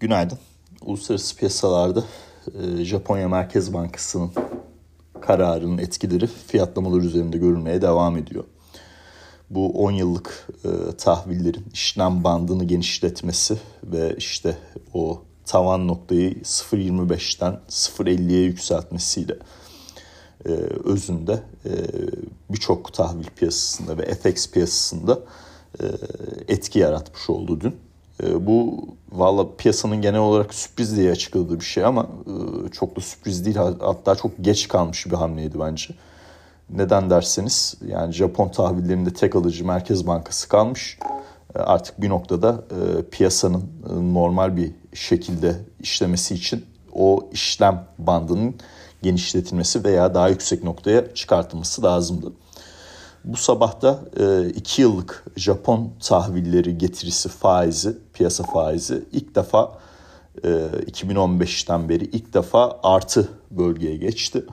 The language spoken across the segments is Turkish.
Günaydın. Uluslararası piyasalarda e, Japonya Merkez Bankası'nın kararının etkileri fiyatlamalar üzerinde görülmeye devam ediyor. Bu 10 yıllık e, tahvillerin işlem bandını genişletmesi ve işte o tavan noktayı 0.25'ten 0.50'ye yükseltmesiyle e, özünde birçok tahvil piyasasında ve FX piyasasında etki yaratmış oldu dün. E, bu valla piyasanın genel olarak sürpriz diye açıkladığı bir şey ama e, çok da sürpriz değil hatta çok geç kalmış bir hamleydi bence. Neden derseniz yani Japon tahvillerinde tek alıcı Merkez Bankası kalmış. E, artık bir noktada piyasanın normal bir şekilde işlemesi için o işlem bandının genişletilmesi veya daha yüksek noktaya çıkartılması lazımdı. Bu sabah da 2 yıllık Japon tahvilleri getirisi faizi, piyasa faizi ilk defa 2015'ten beri ilk defa artı bölgeye geçti.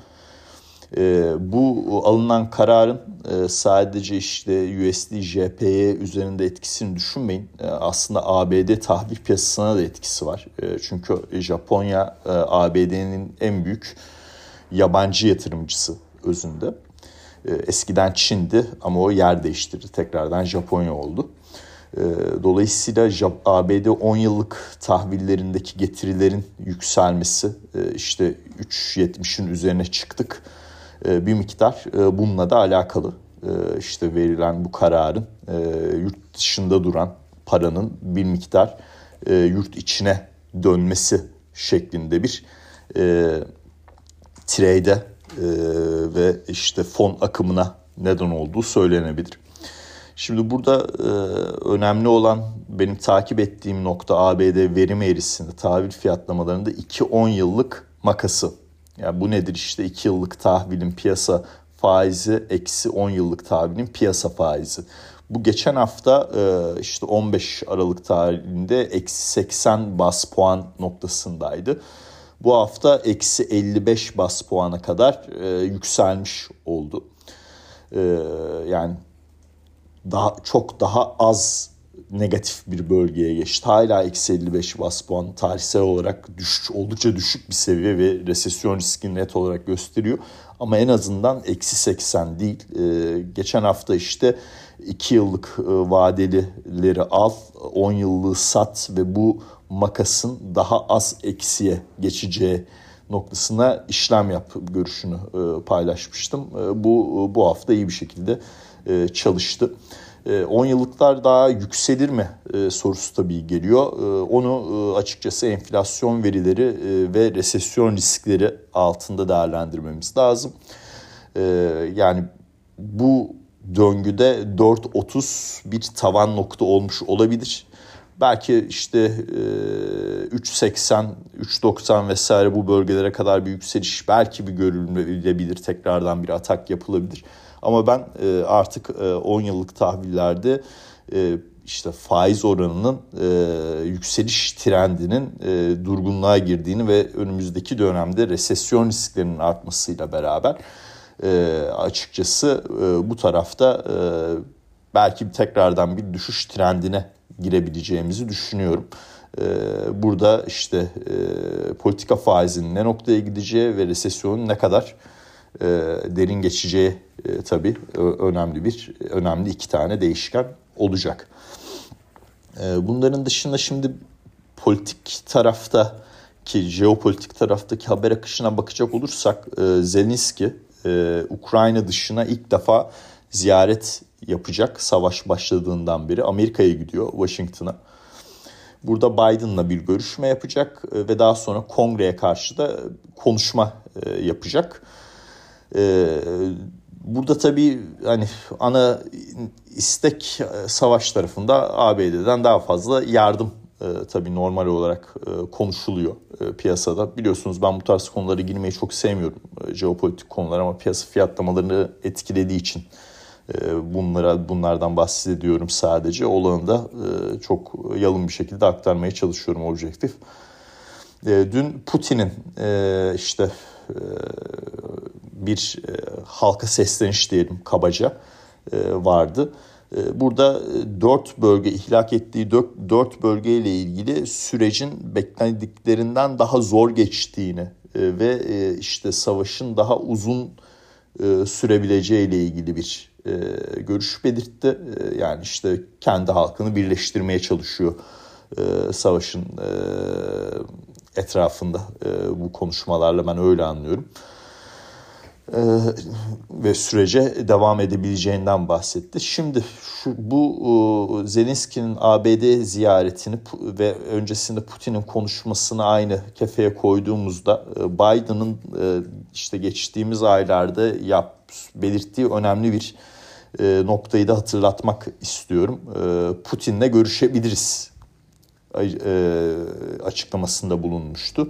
Bu alınan kararın sadece işte USD, JPY üzerinde etkisini düşünmeyin. Aslında ABD tahvil piyasasına da etkisi var. Çünkü Japonya ABD'nin en büyük yabancı yatırımcısı özünde. E, eskiden Çin'di ama o yer değiştirdi. Tekrardan Japonya oldu. E, dolayısıyla ABD 10 yıllık tahvillerindeki getirilerin yükselmesi e, işte 3.70'in üzerine çıktık bir miktar bununla da alakalı. İşte verilen bu kararın yurt dışında duran paranın bir miktar yurt içine dönmesi şeklinde bir trade'e e, ve işte fon akımına neden olduğu söylenebilir. Şimdi burada e, önemli olan benim takip ettiğim nokta ABD verim eğrisinde tahvil fiyatlamalarında 2-10 yıllık makası. Yani bu nedir işte 2 yıllık tahvilin piyasa faizi eksi 10 yıllık tahvilin piyasa faizi. Bu geçen hafta e, işte 15 Aralık tarihinde eksi 80 bas puan noktasındaydı bu hafta eksi 55 bas puana kadar e, yükselmiş oldu. E, yani daha çok daha az negatif bir bölgeye geçti. Hala eksi 55 bas puan tarihsel olarak düş, oldukça düşük bir seviye ve resesyon riskini net olarak gösteriyor. Ama en azından eksi 80 değil. Ee, geçen hafta işte 2 yıllık e, vadelileri al, 10 yıllığı sat ve bu makasın daha az eksiye geçeceği noktasına işlem yap görüşünü e, paylaşmıştım. E, bu bu hafta iyi bir şekilde e, çalıştı. 10 yıllıklar daha yükselir mi sorusu tabii geliyor. Onu açıkçası enflasyon verileri ve resesyon riskleri altında değerlendirmemiz lazım. Yani bu döngüde 4.30 bir tavan nokta olmuş olabilir. Belki işte 3.80, 3.90 vesaire bu bölgelere kadar bir yükseliş belki bir görülebilir. Tekrardan bir atak yapılabilir. Ama ben artık 10 yıllık tahvillerde işte faiz oranının yükseliş trendinin durgunluğa girdiğini ve önümüzdeki dönemde resesyon risklerinin artmasıyla beraber açıkçası bu tarafta belki tekrardan bir düşüş trendine girebileceğimizi düşünüyorum. Ee, burada işte e, politika faizinin ne noktaya gideceği ve resesyonun ne kadar e, derin geçeceği e, tabii önemli bir önemli iki tane değişken olacak. Bunların dışında şimdi politik tarafta ki jeopolitik taraftaki haber akışına bakacak olursak Zelenski Ukrayna dışına ilk defa ziyaret yapacak savaş başladığından beri Amerika'ya gidiyor Washington'a. Burada Biden'la bir görüşme yapacak e, ve daha sonra kongreye karşı da konuşma e, yapacak. E, burada tabii hani ana istek savaş tarafında ABD'den daha fazla yardım tabii normal olarak konuşuluyor piyasada. Biliyorsunuz ben bu tarz konulara girmeyi çok sevmiyorum. Jeopolitik konular ama piyasa fiyatlamalarını etkilediği için bunlara bunlardan bahsediyorum sadece. Olanı da e, çok yalın bir şekilde aktarmaya çalışıyorum objektif. Ee, dün Putin'in e, işte e, bir halka sesleniş diyelim kabaca vardı. Burada e, dört bölge ihlak ettiği dört bölgeyle ilgili sürecin beklediklerinden daha zor geçtiğini e, ve e, işte savaşın daha uzun sürebileceğiyle ilgili bir görüş belirtti. Yani işte kendi halkını birleştirmeye çalışıyor savaşın etrafında bu konuşmalarla ben öyle anlıyorum. Ee, ve sürece devam edebileceğinden bahsetti. Şimdi şu bu Zelenski'nin ABD ziyaretini ve öncesinde Putin'in konuşmasını aynı kefeye koyduğumuzda e, Biden'ın e, işte geçtiğimiz aylarda yap belirttiği önemli bir e, noktayı da hatırlatmak istiyorum. Putin'le görüşebiliriz açıklamasında bulunmuştu.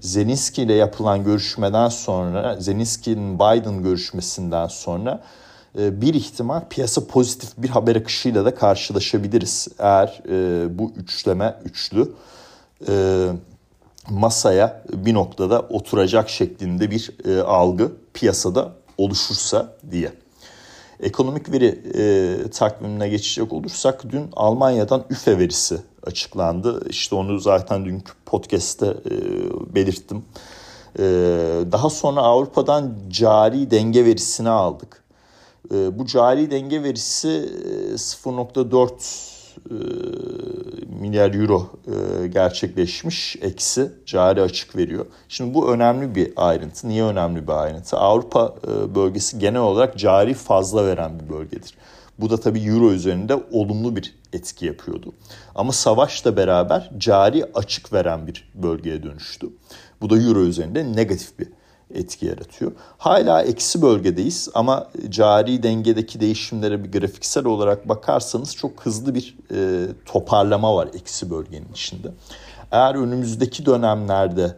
Zelenski ile yapılan görüşmeden sonra, Zelenski'nin Biden görüşmesinden sonra e, bir ihtimal piyasa pozitif bir haber akışıyla da karşılaşabiliriz. Eğer e, bu üçleme, üçlü e, masaya bir noktada oturacak şeklinde bir algı piyasada oluşursa diye. Ekonomik veri e, takvimine geçecek olursak dün Almanya'dan üfe verisi açıklandı. İşte onu zaten dünkü podcast'te e, belirttim. E, daha sonra Avrupa'dan cari denge verisini aldık. E, bu cari denge verisi 0.4 e, milyar euro e, gerçekleşmiş eksi cari açık veriyor. Şimdi bu önemli bir ayrıntı. Niye önemli bir ayrıntı? Avrupa e, bölgesi genel olarak cari fazla veren bir bölgedir. Bu da tabii euro üzerinde olumlu bir etki yapıyordu. Ama savaşla beraber cari açık veren bir bölgeye dönüştü. Bu da euro üzerinde negatif bir etki yaratıyor. Hala eksi bölgedeyiz ama cari dengedeki değişimlere bir grafiksel olarak bakarsanız çok hızlı bir e, toparlama var eksi bölgenin içinde. Eğer önümüzdeki dönemlerde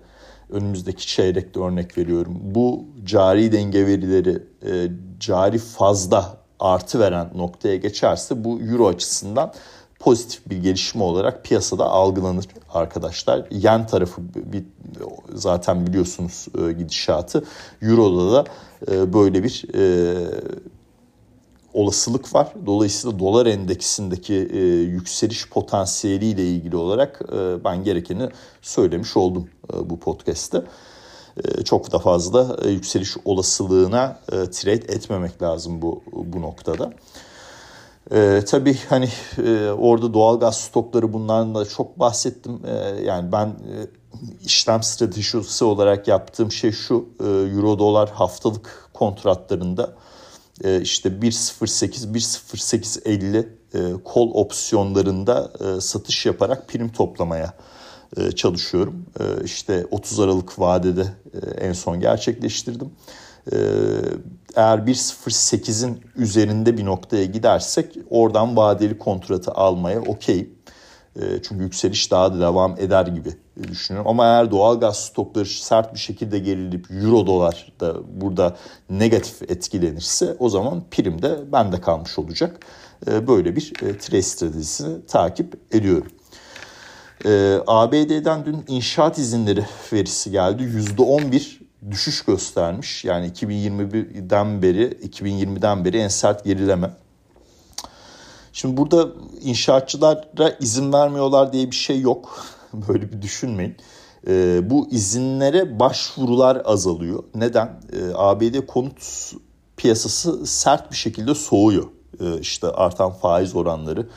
önümüzdeki çeyrekte örnek veriyorum bu cari denge verileri e, cari fazla artı veren noktaya geçerse bu euro açısından pozitif bir gelişme olarak piyasada algılanır arkadaşlar. Yen tarafı bir, zaten biliyorsunuz e, gidişatı. Euro'da da e, böyle bir e, olasılık var. Dolayısıyla dolar endeksindeki e, yükseliş potansiyeliyle ilgili olarak e, ben gerekeni söylemiş oldum e, bu podcast'te. E, çok da fazla e, yükseliş olasılığına e, trade etmemek lazım bu bu noktada. Ee, tabii hani e, orada doğalgaz stokları bundan da çok bahsettim. Ee, yani ben e, işlem stratejisi olarak yaptığım şey şu. E, Euro dolar haftalık kontratlarında e, işte 1.08 1.0850 e, kol opsiyonlarında e, satış yaparak prim toplamaya e, çalışıyorum. E, işte 30 Aralık vadede e, en son gerçekleştirdim. E, eğer 1.08'in üzerinde bir noktaya gidersek oradan vadeli kontratı almaya okey. Ee, çünkü yükseliş daha da devam eder gibi düşünüyorum. Ama eğer doğal gaz stokları sert bir şekilde gerilip euro dolar da burada negatif etkilenirse o zaman prim de bende kalmış olacak. Ee, böyle bir e, trade stratejisini takip ediyorum. Ee, ABD'den dün inşaat izinleri verisi geldi. %11 düşüş göstermiş. Yani 2021'den beri 2020'den beri en sert gerileme. Şimdi burada inşaatçılara izin vermiyorlar diye bir şey yok. Böyle bir düşünmeyin. E, bu izinlere başvurular azalıyor. Neden? E, ee, ABD konut piyasası sert bir şekilde soğuyor. E, işte artan faiz oranları,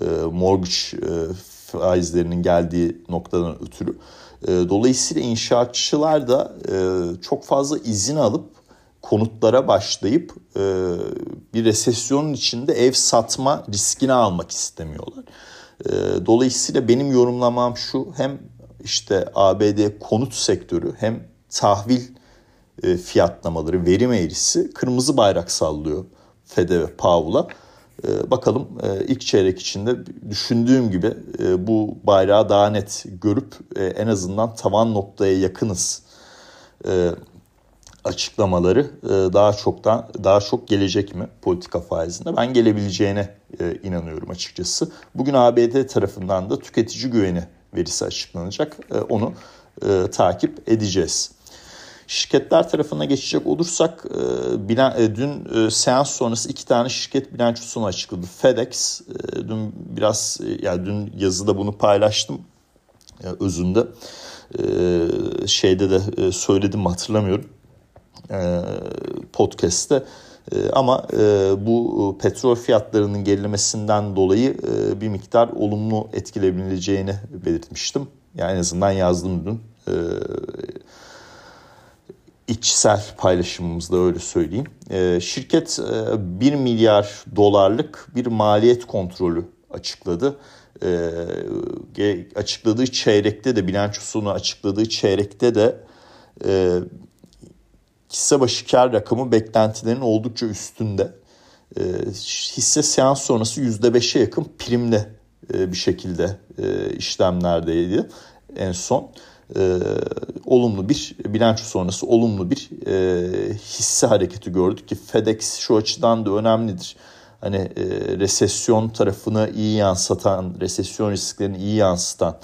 e, mortgage e, faizlerinin geldiği noktadan ötürü. E, dolayısıyla inşaatçılar da e, çok fazla izin alıp konutlara başlayıp e, bir resesyonun içinde ev satma riskini almak istemiyorlar. Dolayısıyla benim yorumlamam şu hem işte ABD konut sektörü hem tahvil fiyatlamaları, verim eğrisi kırmızı bayrak sallıyor Fed'e ve Powell'a. Ee, bakalım e, ilk çeyrek içinde düşündüğüm gibi e, bu bayrağı daha net görüp e, en azından tavan noktaya yakınız açıklamaları daha çoktan daha çok gelecek mi politika faizinde? Ben gelebileceğine inanıyorum açıkçası. Bugün ABD tarafından da tüketici güveni verisi açıklanacak. Onu takip edeceğiz. Şirketler tarafına geçecek olursak e, e, dün e, seans sonrası iki tane şirket bilançosunu açıkladı. FedEx e, dün biraz yani dün yazıda bunu paylaştım özünde. Şeyde de söyledim hatırlamıyorum podcast'te. Ama bu petrol fiyatlarının gerilemesinden dolayı bir miktar olumlu etkileyebileceğini belirtmiştim. Yani en azından yazdım dün. E, içsel paylaşımımızda öyle söyleyeyim. E, şirket e, 1 milyar dolarlık bir maliyet kontrolü açıkladı. E, açıkladığı çeyrekte de bilançosunu açıkladığı çeyrekte de e, hisse başı kar rakamı beklentilerin oldukça üstünde. E, hisse seans sonrası %5'e yakın primle e, bir şekilde e, işlemlerdeydi en son. E, olumlu bir bilanço sonrası olumlu bir e, hisse hareketi gördük ki FedEx şu açıdan da önemlidir. Hani e, resesyon tarafını iyi yansıtan, resesyon risklerini iyi yansıtan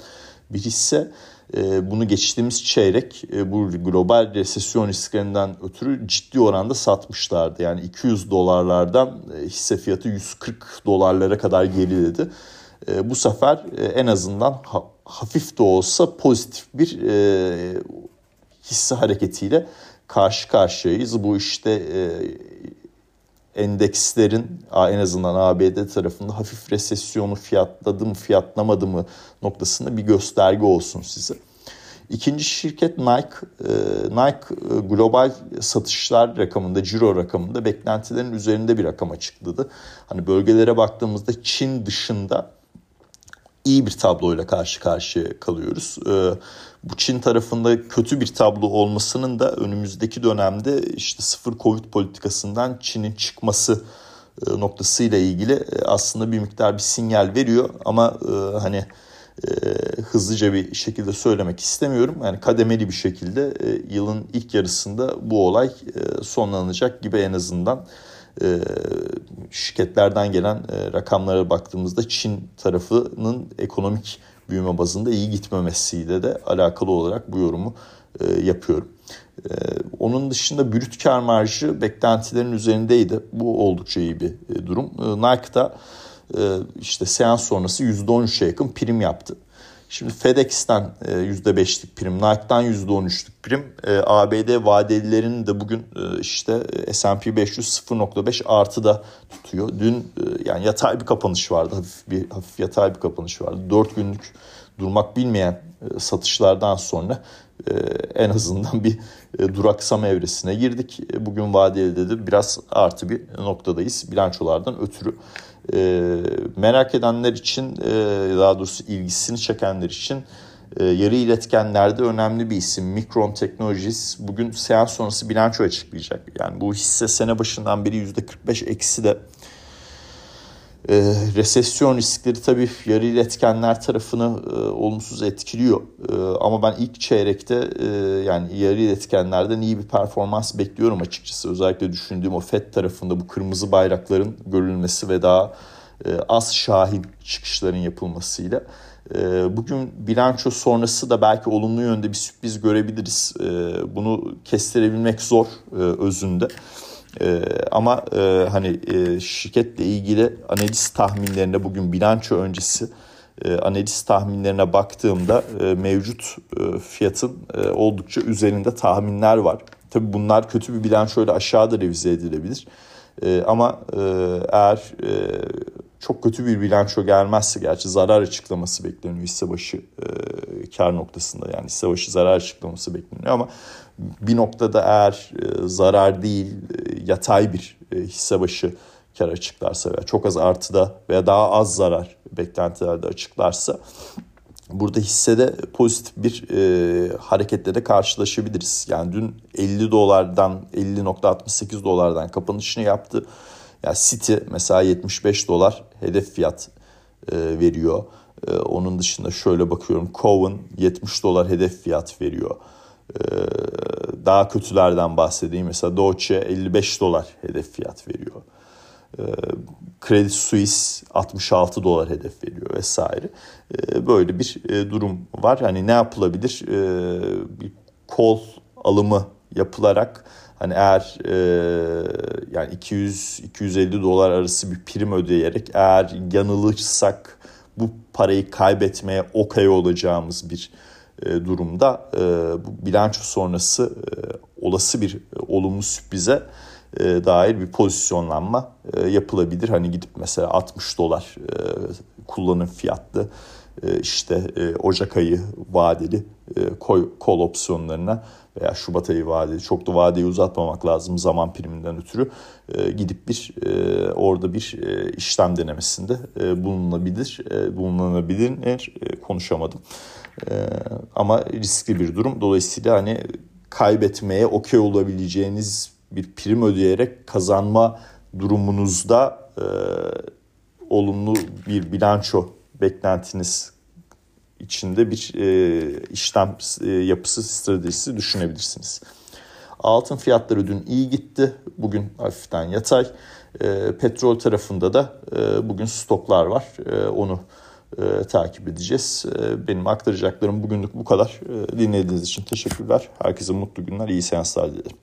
bir hisse. Ee, bunu geçtiğimiz çeyrek e, bu global resesyon risklerinden ötürü ciddi oranda satmışlardı. Yani 200 dolarlardan e, hisse fiyatı 140 dolarlara kadar geriledi. E, bu sefer en azından hafif de olsa pozitif bir hisse hareketiyle karşı karşıyayız. Bu işte endekslerin en azından ABD tarafında hafif resesyonu fiyatladı mı fiyatlamadı mı noktasında bir gösterge olsun size. İkinci şirket Nike. E, Nike e, global satışlar rakamında, ciro rakamında beklentilerin üzerinde bir rakam açıkladı. Hani bölgelere baktığımızda Çin dışında iyi bir tabloyla karşı karşıya kalıyoruz. E, bu Çin tarafında kötü bir tablo olmasının da önümüzdeki dönemde işte sıfır Covid politikasından Çin'in çıkması e, noktasıyla ilgili e, aslında bir miktar bir sinyal veriyor ama e, hani hızlıca bir şekilde söylemek istemiyorum. Yani kademeli bir şekilde yılın ilk yarısında bu olay sonlanacak gibi en azından şirketlerden gelen rakamlara baktığımızda Çin tarafının ekonomik büyüme bazında iyi gitmemesiyle de alakalı olarak bu yorumu e, yapıyorum. E, onun dışında brüt kar marjı beklentilerin üzerindeydi. Bu oldukça iyi bir e, durum. E, Nike'da e, işte seans sonrası %13'e yakın prim yaptı. Şimdi FedEx'ten %5'lik prim, Nike'dan %13'lük prim. E, ABD vadelilerinin de bugün e, işte S&P 500 0.5 artıda tutuyor. Dün e, yani yatay bir kapanış vardı. Hafif bir hafif yatay bir kapanış vardı. 4 günlük durmak bilmeyen satışlardan sonra en azından bir duraksama evresine girdik. Bugün vadeli de biraz artı bir noktadayız bilançolardan ötürü. E, merak edenler için e, daha doğrusu ilgisini çekenler için e, yarı iletkenlerde önemli bir isim Micron Technologies bugün seans sonrası bilanço açıklayacak. Yani bu hisse sene başından beri %45 eksi de e, resesyon riskleri tabii yarı iletkenler tarafını e, olumsuz etkiliyor. E, ama ben ilk çeyrekte e, yani yarı iletkenlerden iyi bir performans bekliyorum açıkçası. Özellikle düşündüğüm o FED tarafında bu kırmızı bayrakların görülmesi ve daha e, az şahin çıkışların yapılmasıyla. E, bugün bilanço sonrası da belki olumlu yönde bir sürpriz görebiliriz. Bunu kestirebilmek zor e, özünde. Ee, ama e, hani e, şirketle ilgili analiz tahminlerine bugün bilanço öncesi e, analiz tahminlerine baktığımda e, mevcut e, fiyatın e, oldukça üzerinde tahminler var. Tabii bunlar kötü bir bilançoyla aşağıda revize edilebilir. E, ama e, eğer e, çok kötü bir bilanço gelmezse gerçi zarar açıklaması bekleniyor hisse başı e, kar noktasında yani hisse başı zarar açıklaması bekleniyor ama bir noktada eğer e, zarar değil e, yatay bir e, hisse başı kar açıklarsa veya çok az artıda veya daha az zarar beklentilerde açıklarsa burada hissede pozitif bir e, hareketle de karşılaşabiliriz. Yani dün 50 dolardan 50.68 dolardan kapanışını yaptı. Yani City mesela 75 dolar hedef fiyat e, veriyor. E, onun dışında şöyle bakıyorum Cowen 70 dolar hedef fiyat veriyor. Ee, daha kötülerden bahsedeyim. Mesela Deutsche 55 dolar hedef fiyat veriyor. Ee, Credit Suisse 66 dolar hedef veriyor vesaire. Ee, böyle bir e, durum var. Hani ne yapılabilir? Bir kol alımı yapılarak hani eğer e, yani 200 250 dolar arası bir prim ödeyerek eğer yanılırsak bu parayı kaybetmeye okay olacağımız bir durumda e, bu bilanço sonrası e, olası bir e, olumlu sürprize e, dair bir pozisyonlanma e, yapılabilir. Hani gidip mesela 60 dolar e, kullanım fiyatlı e, işte e, Ocak ayı vadeli e, kol opsiyonlarına veya Şubat ayı vadeli çok da vadeyi uzatmamak lazım zaman priminden ötürü gidip bir orada bir işlem denemesinde bulunabilir bulunabilir konuşamadım ama riskli bir durum dolayısıyla hani kaybetmeye okey olabileceğiniz bir prim ödeyerek kazanma durumunuzda olumlu bir bilanço beklentiniz içinde bir e, işlem e, yapısı stratejisi düşünebilirsiniz. Altın fiyatları dün iyi gitti. Bugün hafiften yatay. E, petrol tarafında da e, bugün stoklar var. E, onu e, takip edeceğiz. E, benim aktaracaklarım bugünlük bu kadar. E, dinlediğiniz için teşekkürler. Herkese mutlu günler, iyi seanslar dilerim.